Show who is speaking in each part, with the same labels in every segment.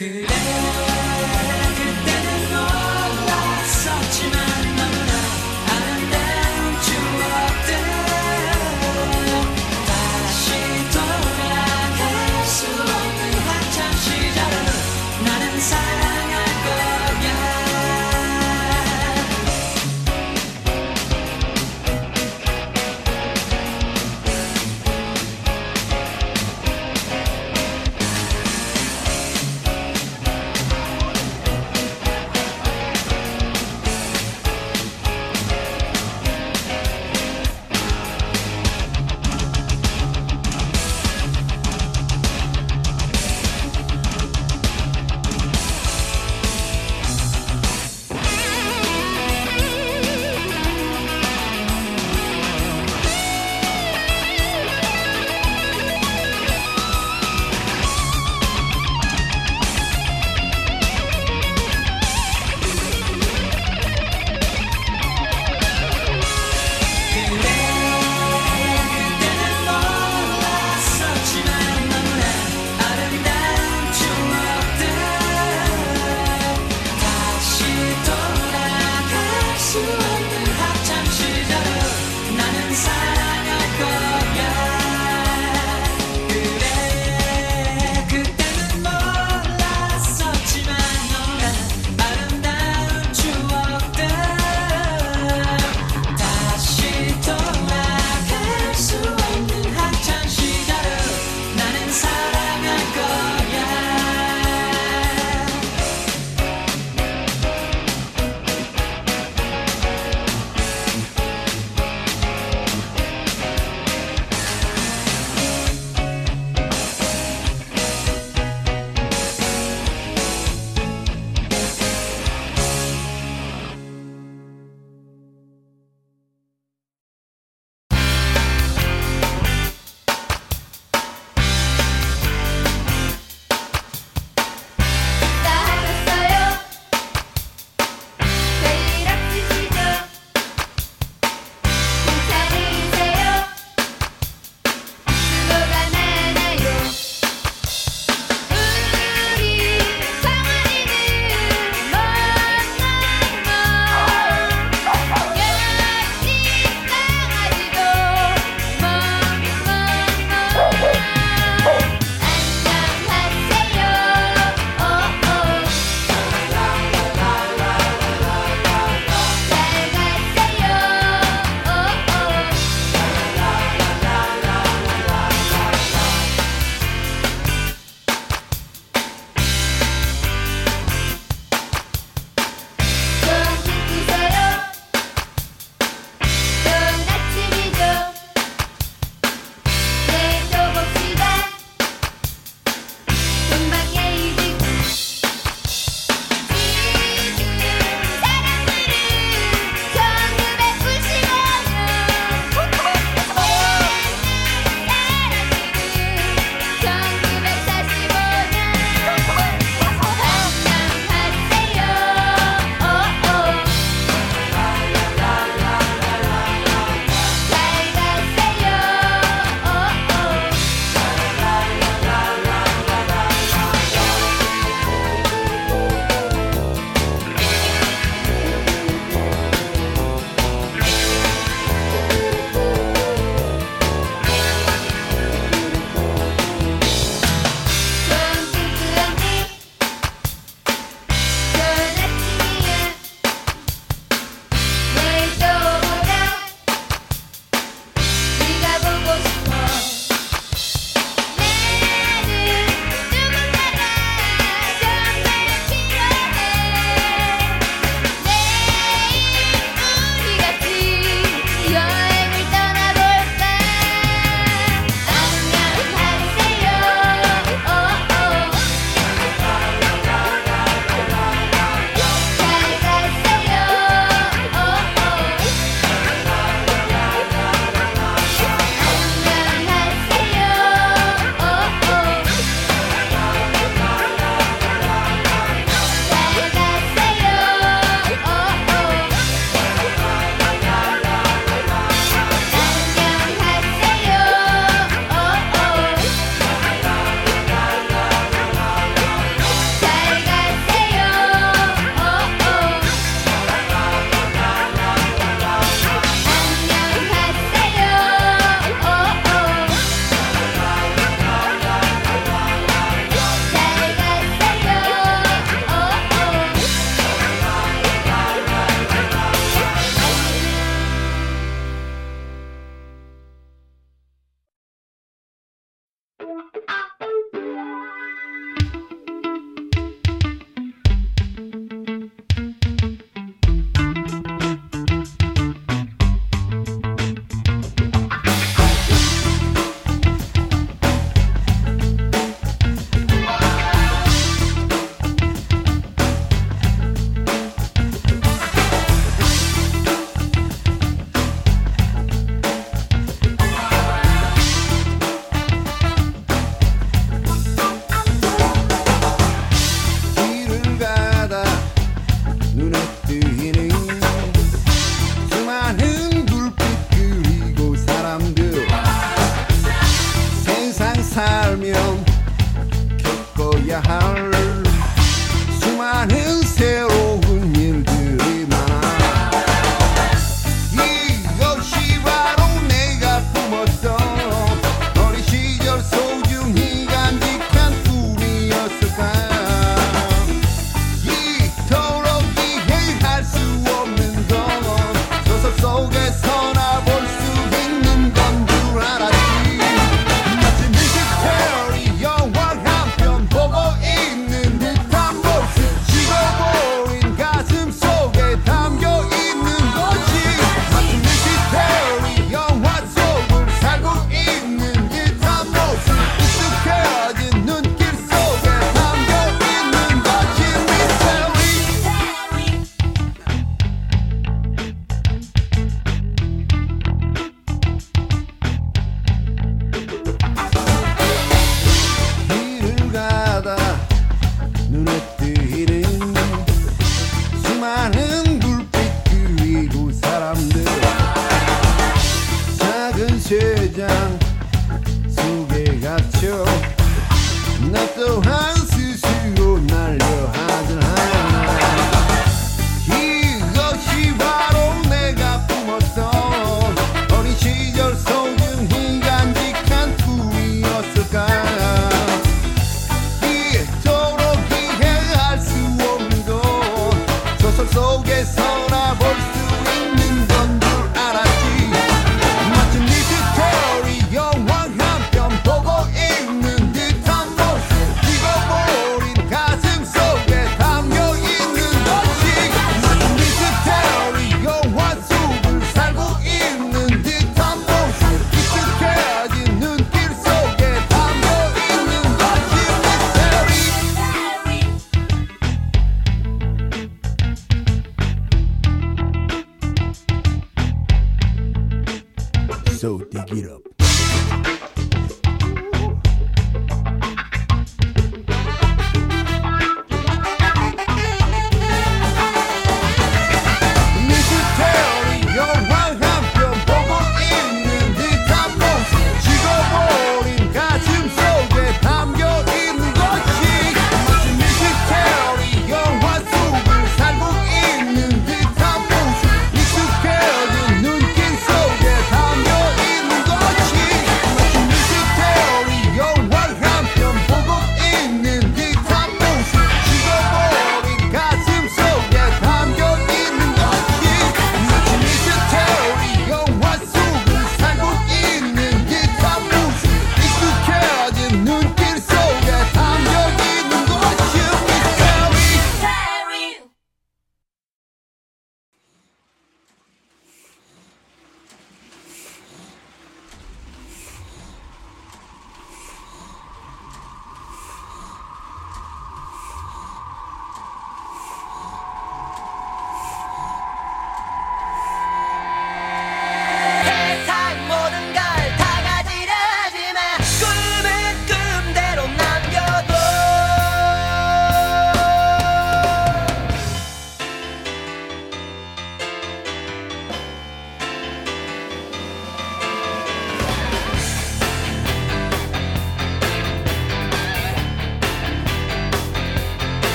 Speaker 1: 그래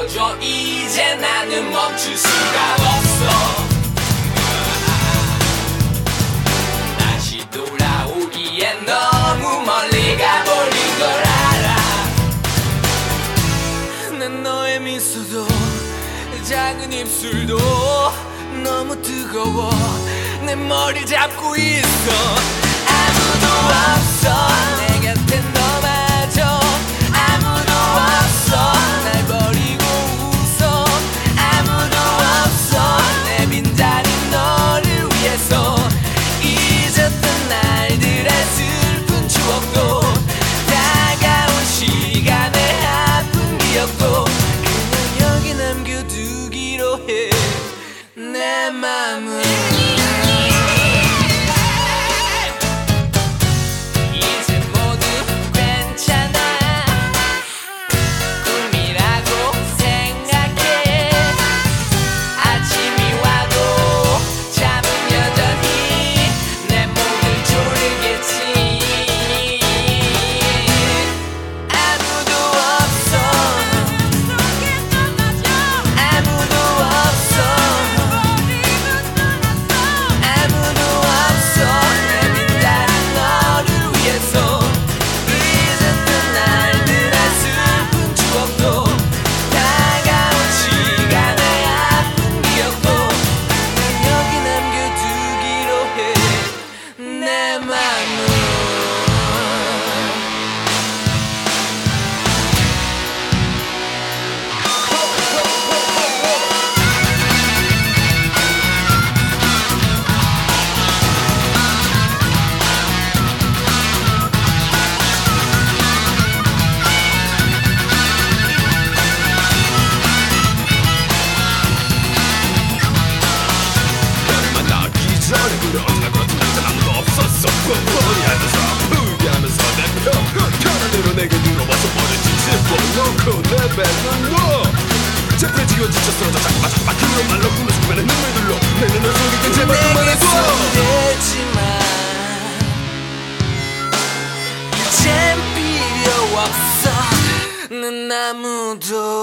Speaker 2: 꺼져.
Speaker 3: 이제 나는 멈출 수가 없어. 다시 돌아오기에 너무 멀리 가버린 걸 알아. 난 너의 미소도 작은 입술도 너무 뜨거워. 내 머리 잡고 있어. 아무도 없어. 내 곁엔 너마저 아무도 없어.
Speaker 4: 는
Speaker 3: 아무도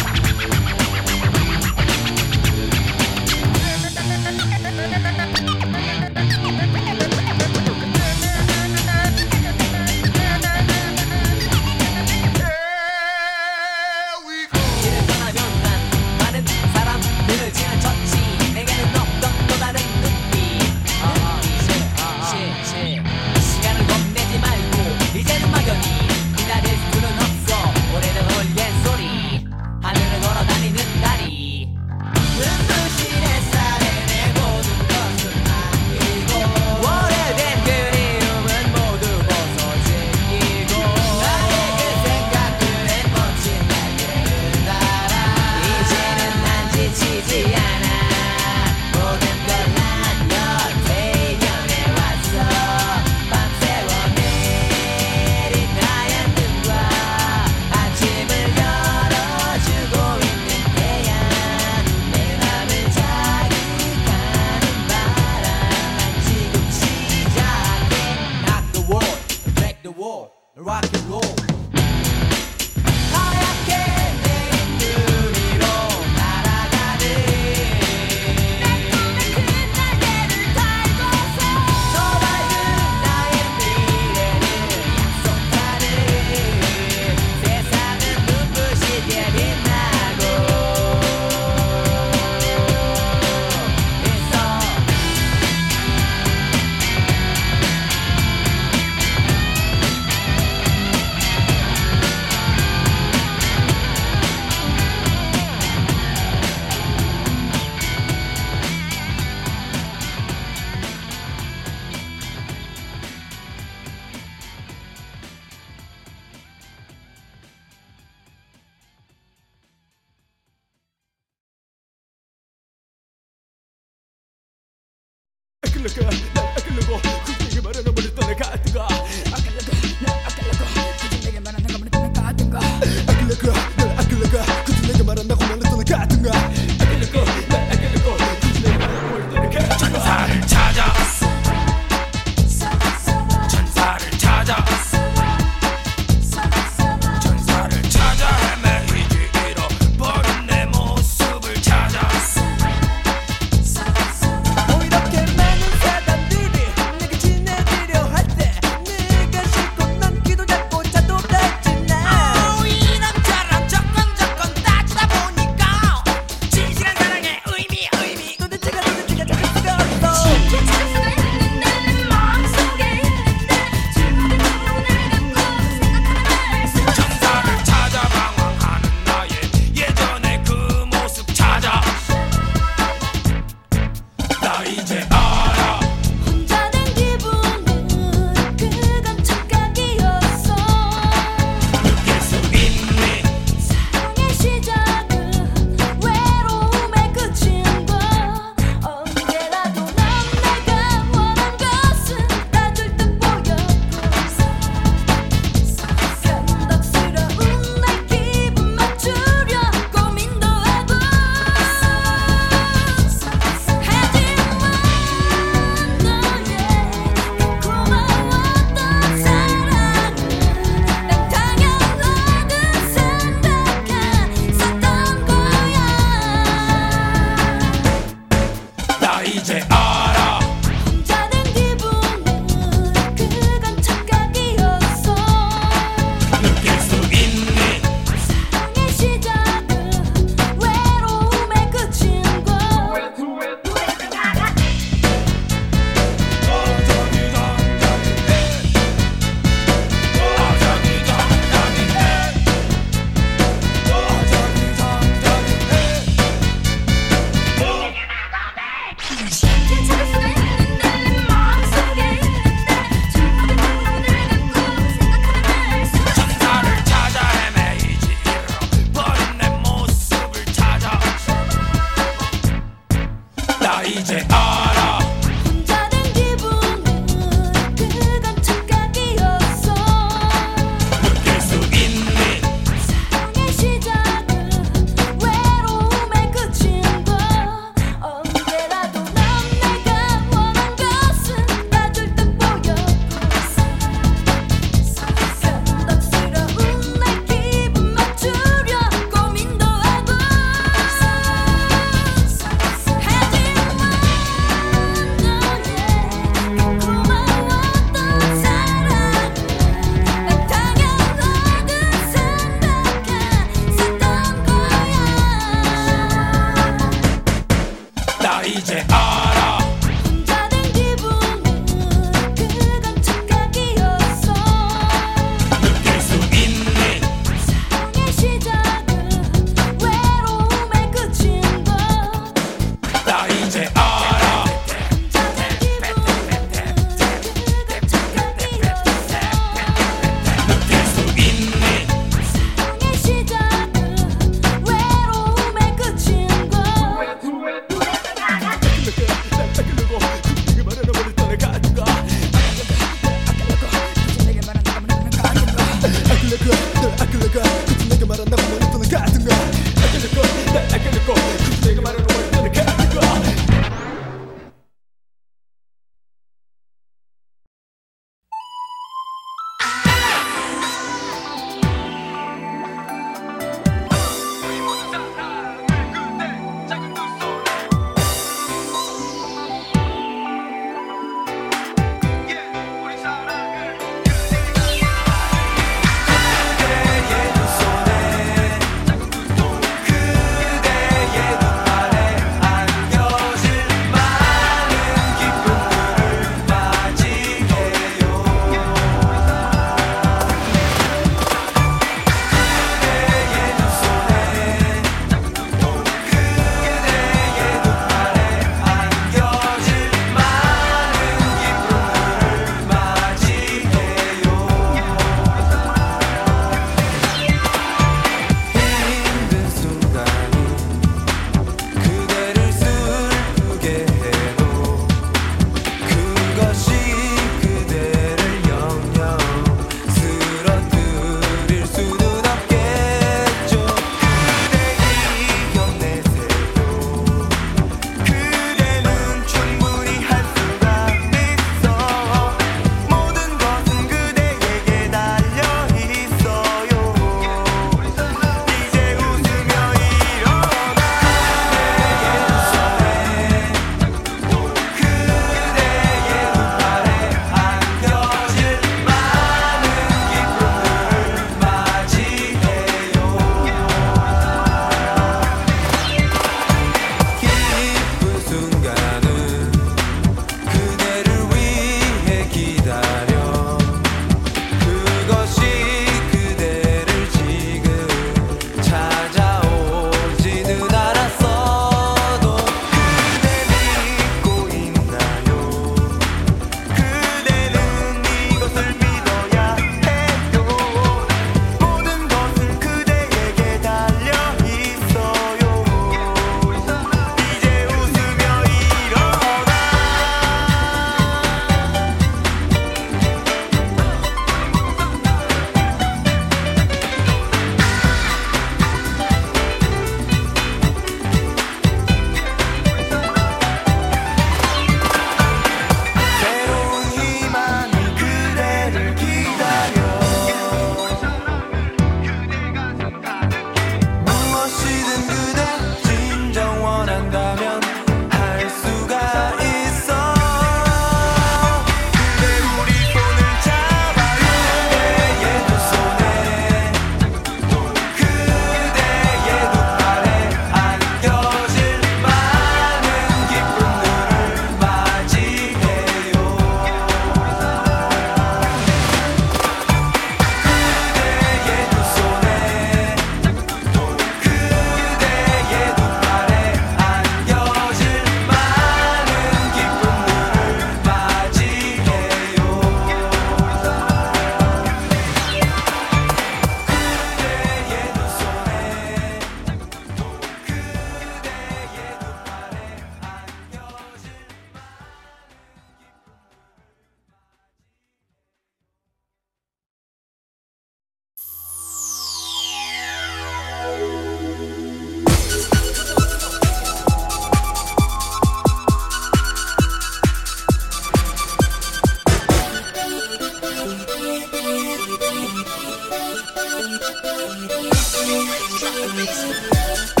Speaker 5: Drop the bass.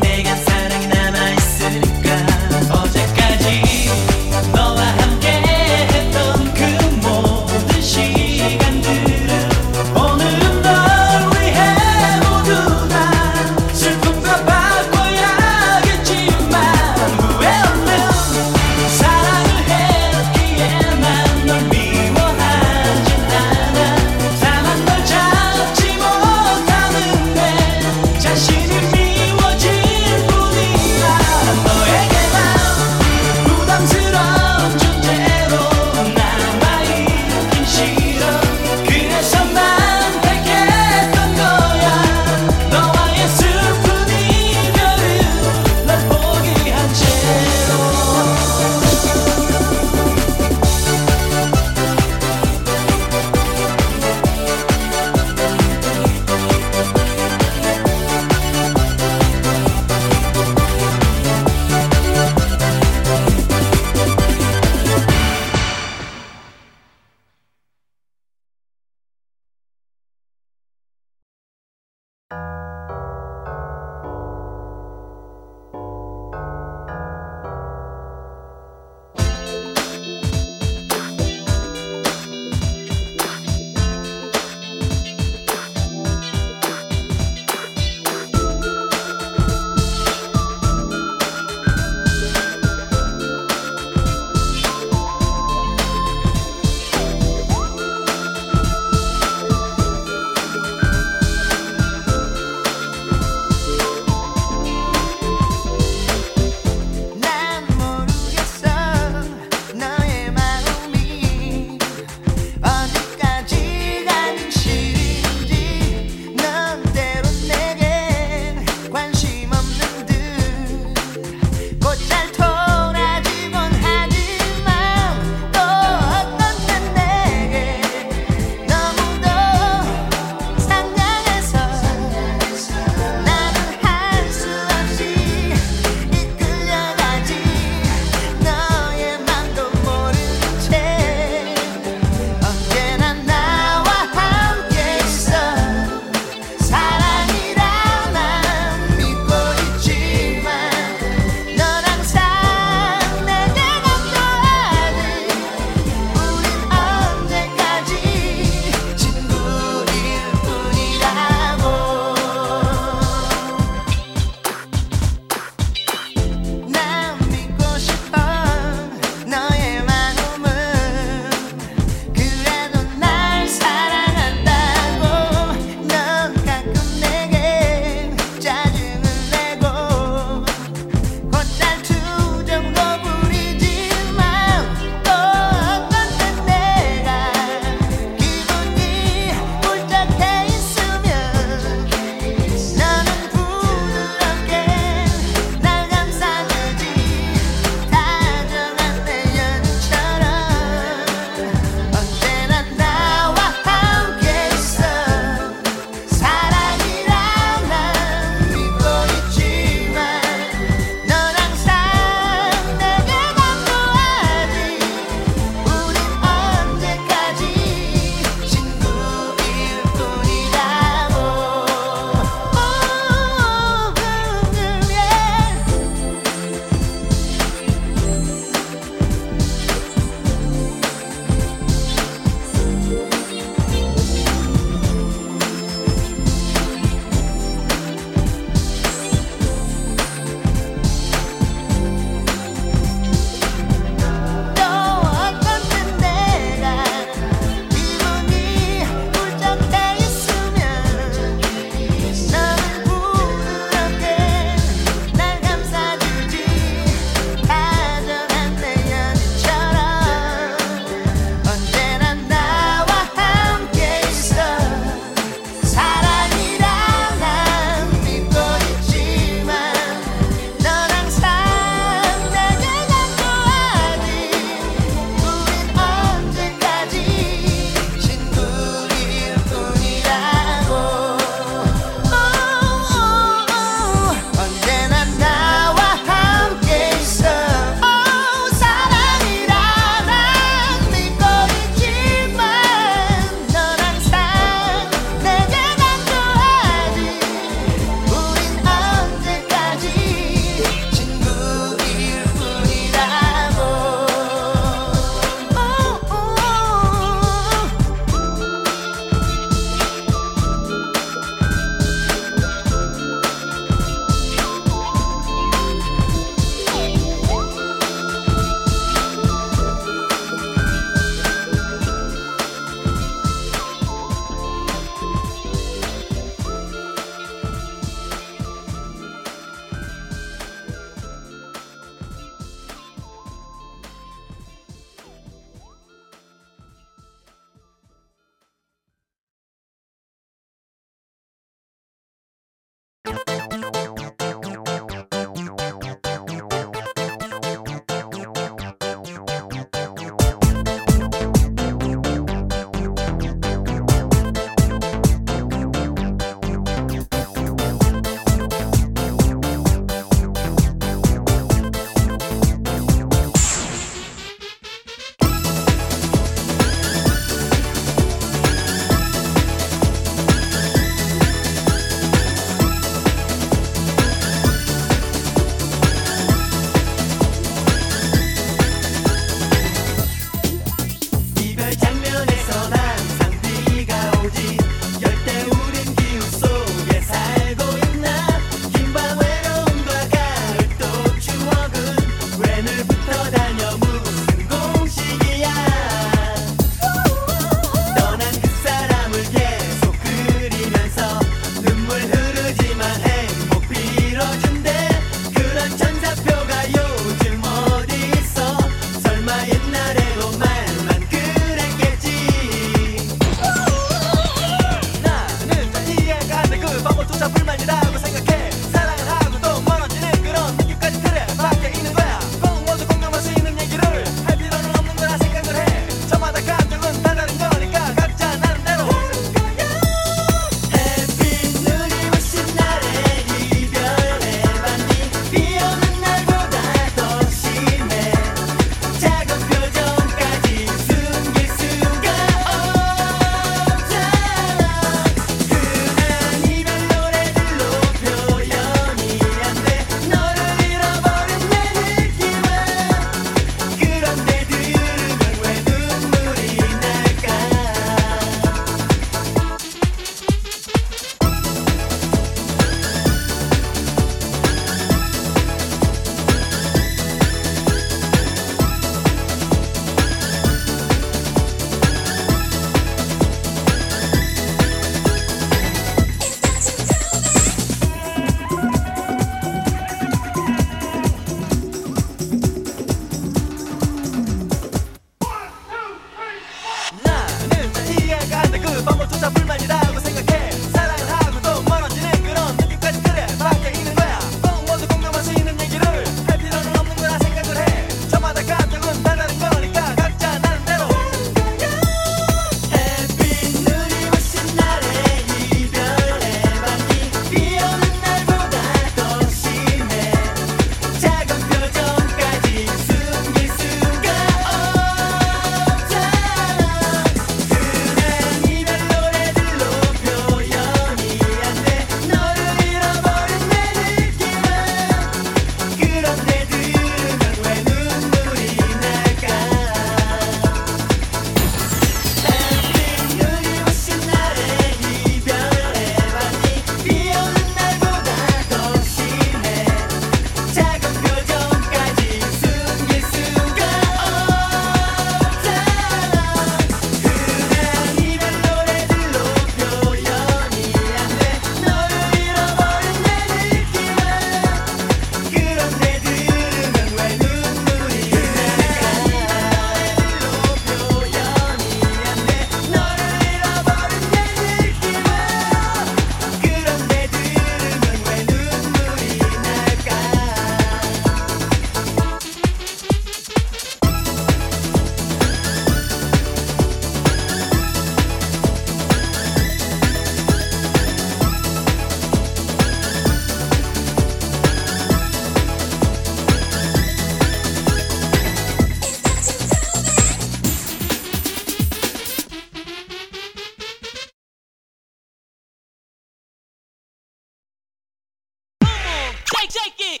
Speaker 6: shake, shake it.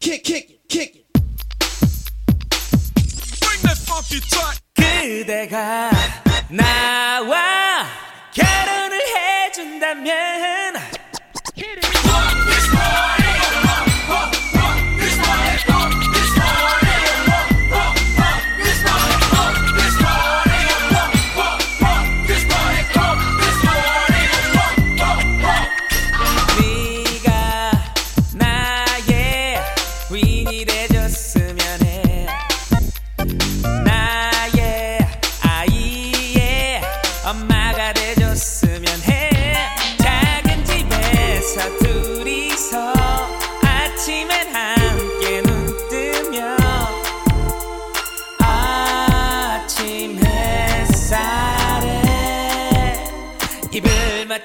Speaker 3: Kick, kick it, kick it.
Speaker 7: Bring that funky track.
Speaker 3: 그대가 나와 결혼을 해준다면.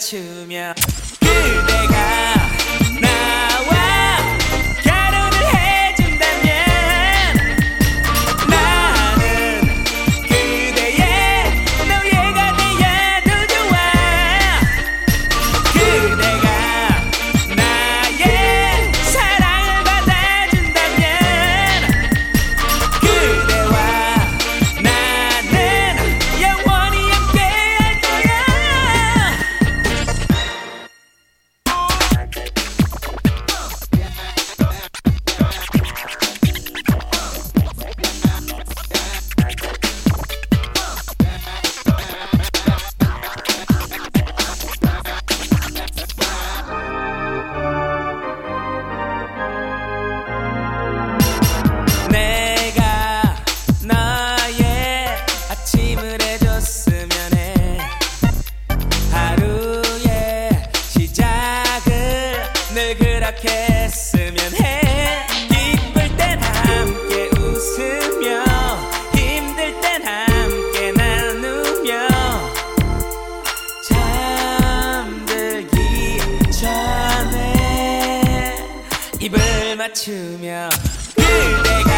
Speaker 3: 情面 맞추며 그대가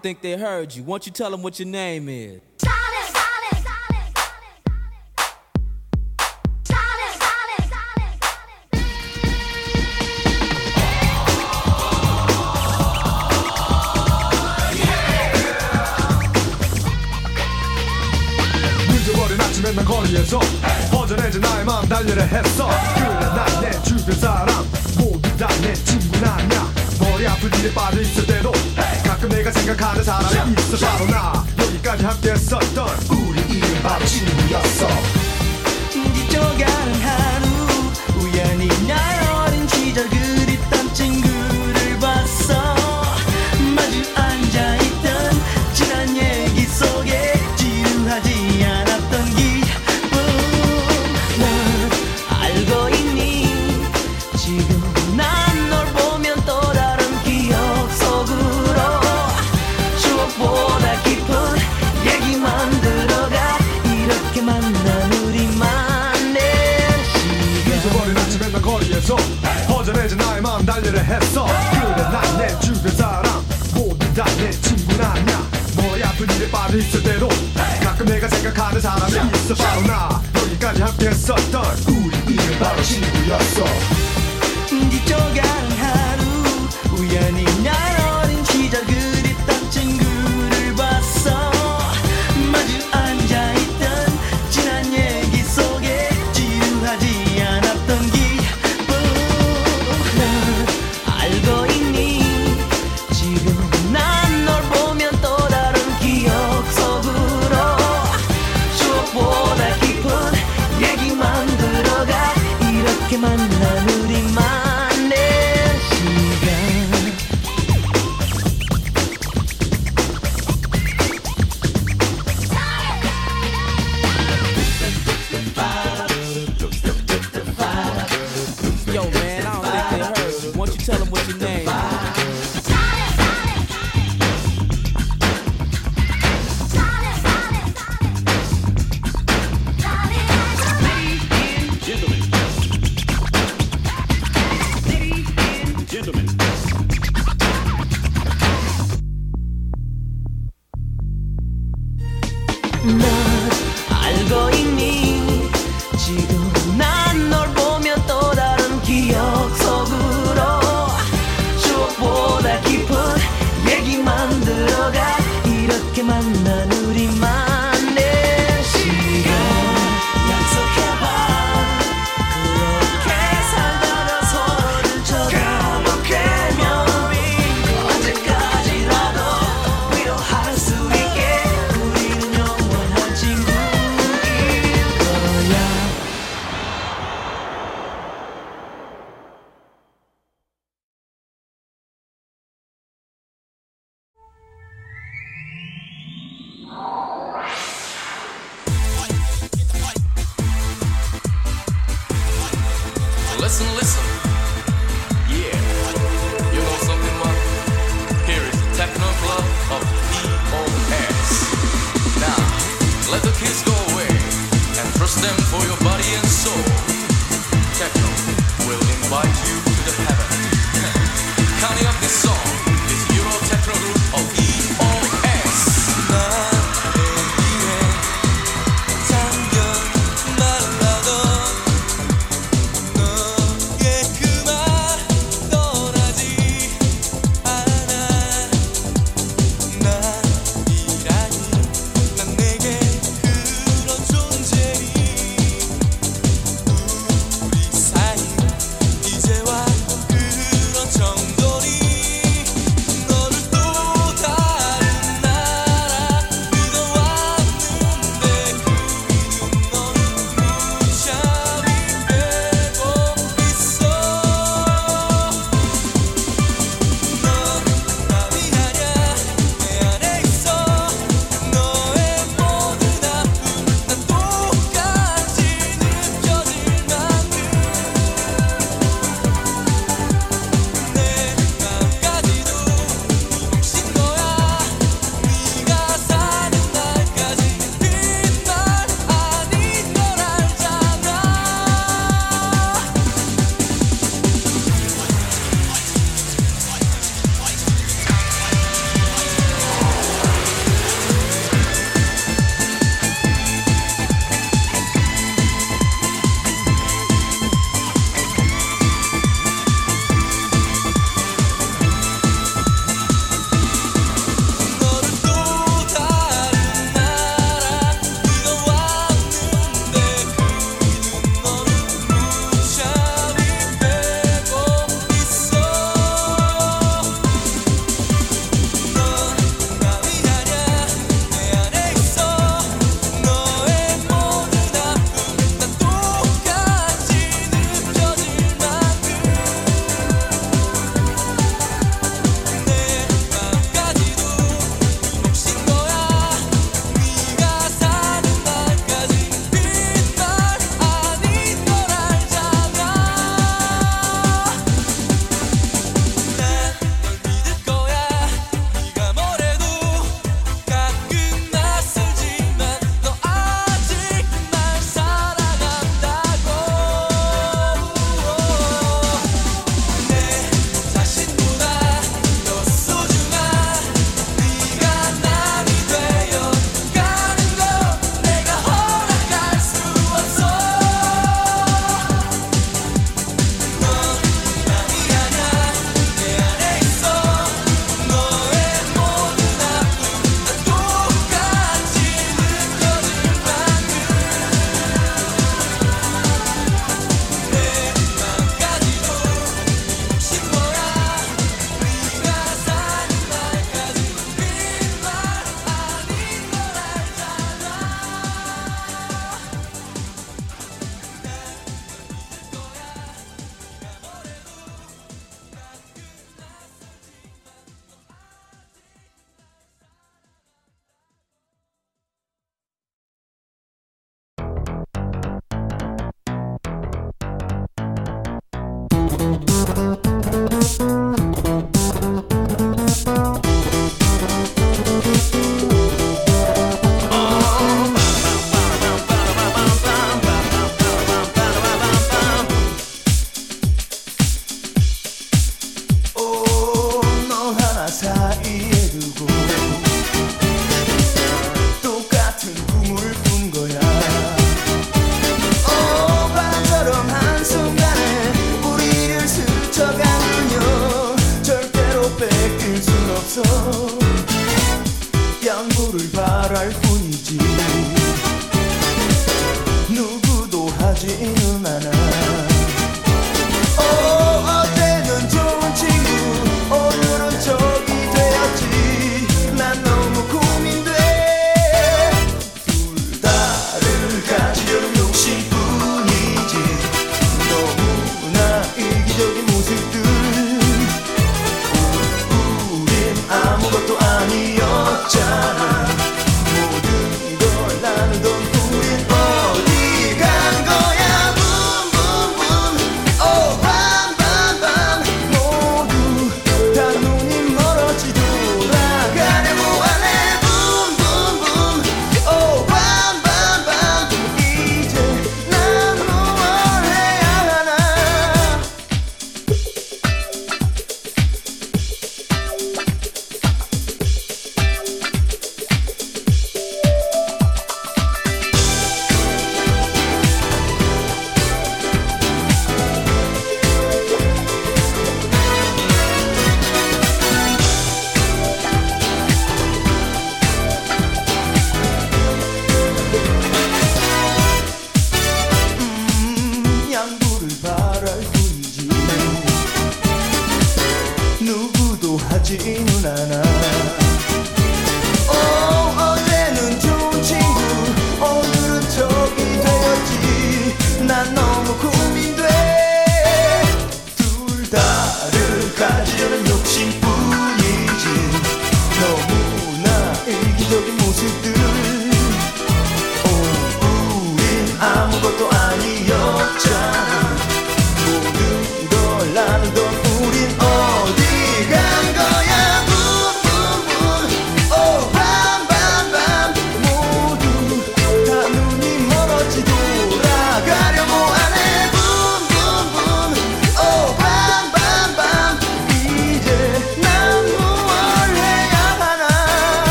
Speaker 2: don't think they heard you. Won't you tell them what your name is?
Speaker 8: 가끔 내가 생각하는 사람이 있어. 바로 나. 여기까지 함께 썼던 우리 이름 바로 친구였어.
Speaker 9: 진지 쪼가는 하 했어. 그래 난내 주변 사람. 모두 다
Speaker 8: 내 친구 아냐 뭐야 분위기
Speaker 3: 빠져 있을 대로, 가끔 내가 생각하는 사람이 있어. 바로 나. 여기까지 함께 했었던 우리 이름 바로 친구였어.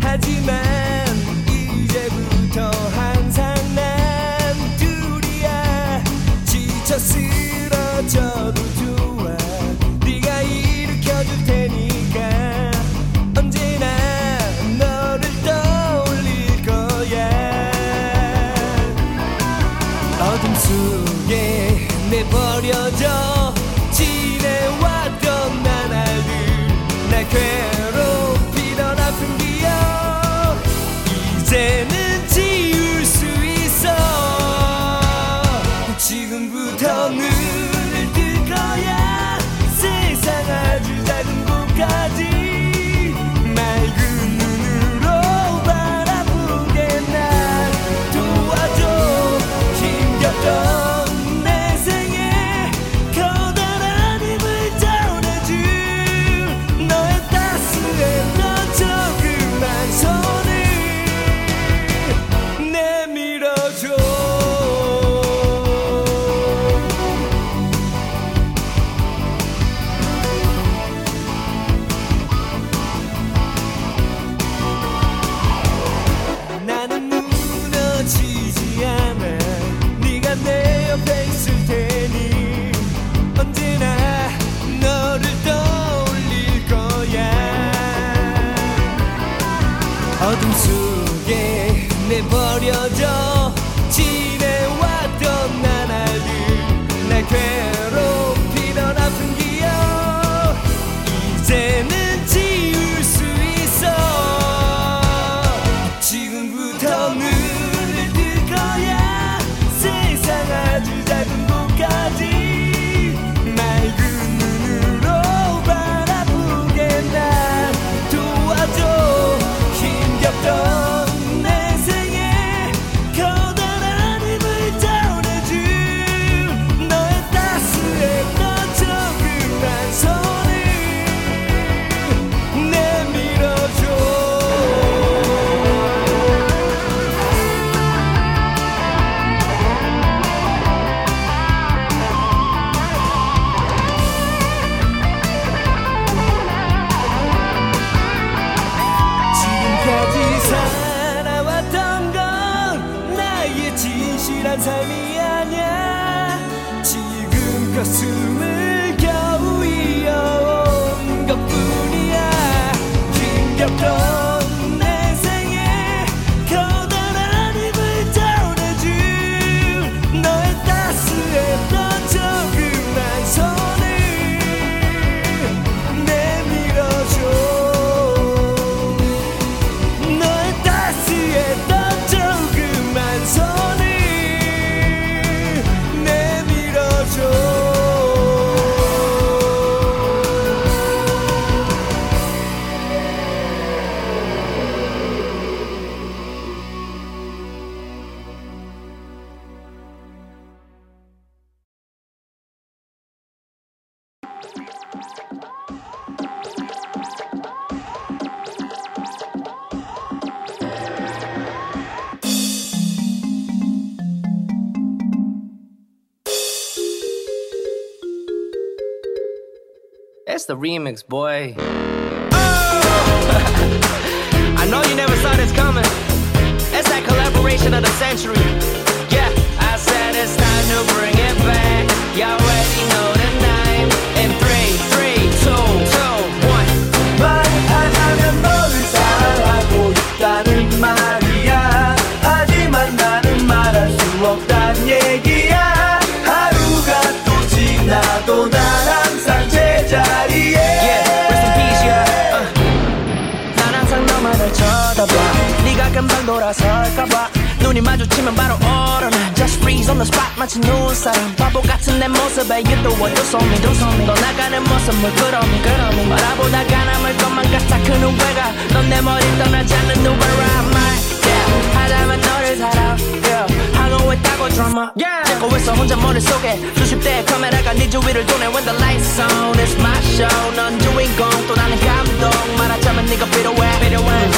Speaker 3: 곁에 the remix, boy. Oh! I know you never saw this coming. It's that collaboration of the century. Yeah. 돌아설까봐 눈이 마주치면 바로 얼어나 Just freeze on the spot 마치 누운 사람 바보 같은 내 모습에 You do what you saw me do saw me 떠나가는 모습을 그럼 그럼. 말아보다가 남을 것만 같아 그 누배가 넌 내 머리 떠나지 않는 누배라 My yeah 하다만 너를 사랑 yeah 하고 있다고 드라마 yeah 찍고 있어 혼자 머릿속에 수십 대의 카메라가 네 주위를 도네 When the lights on it's my show 넌 주인공 또 나는 감동 말하자면 네가 필요해 필요해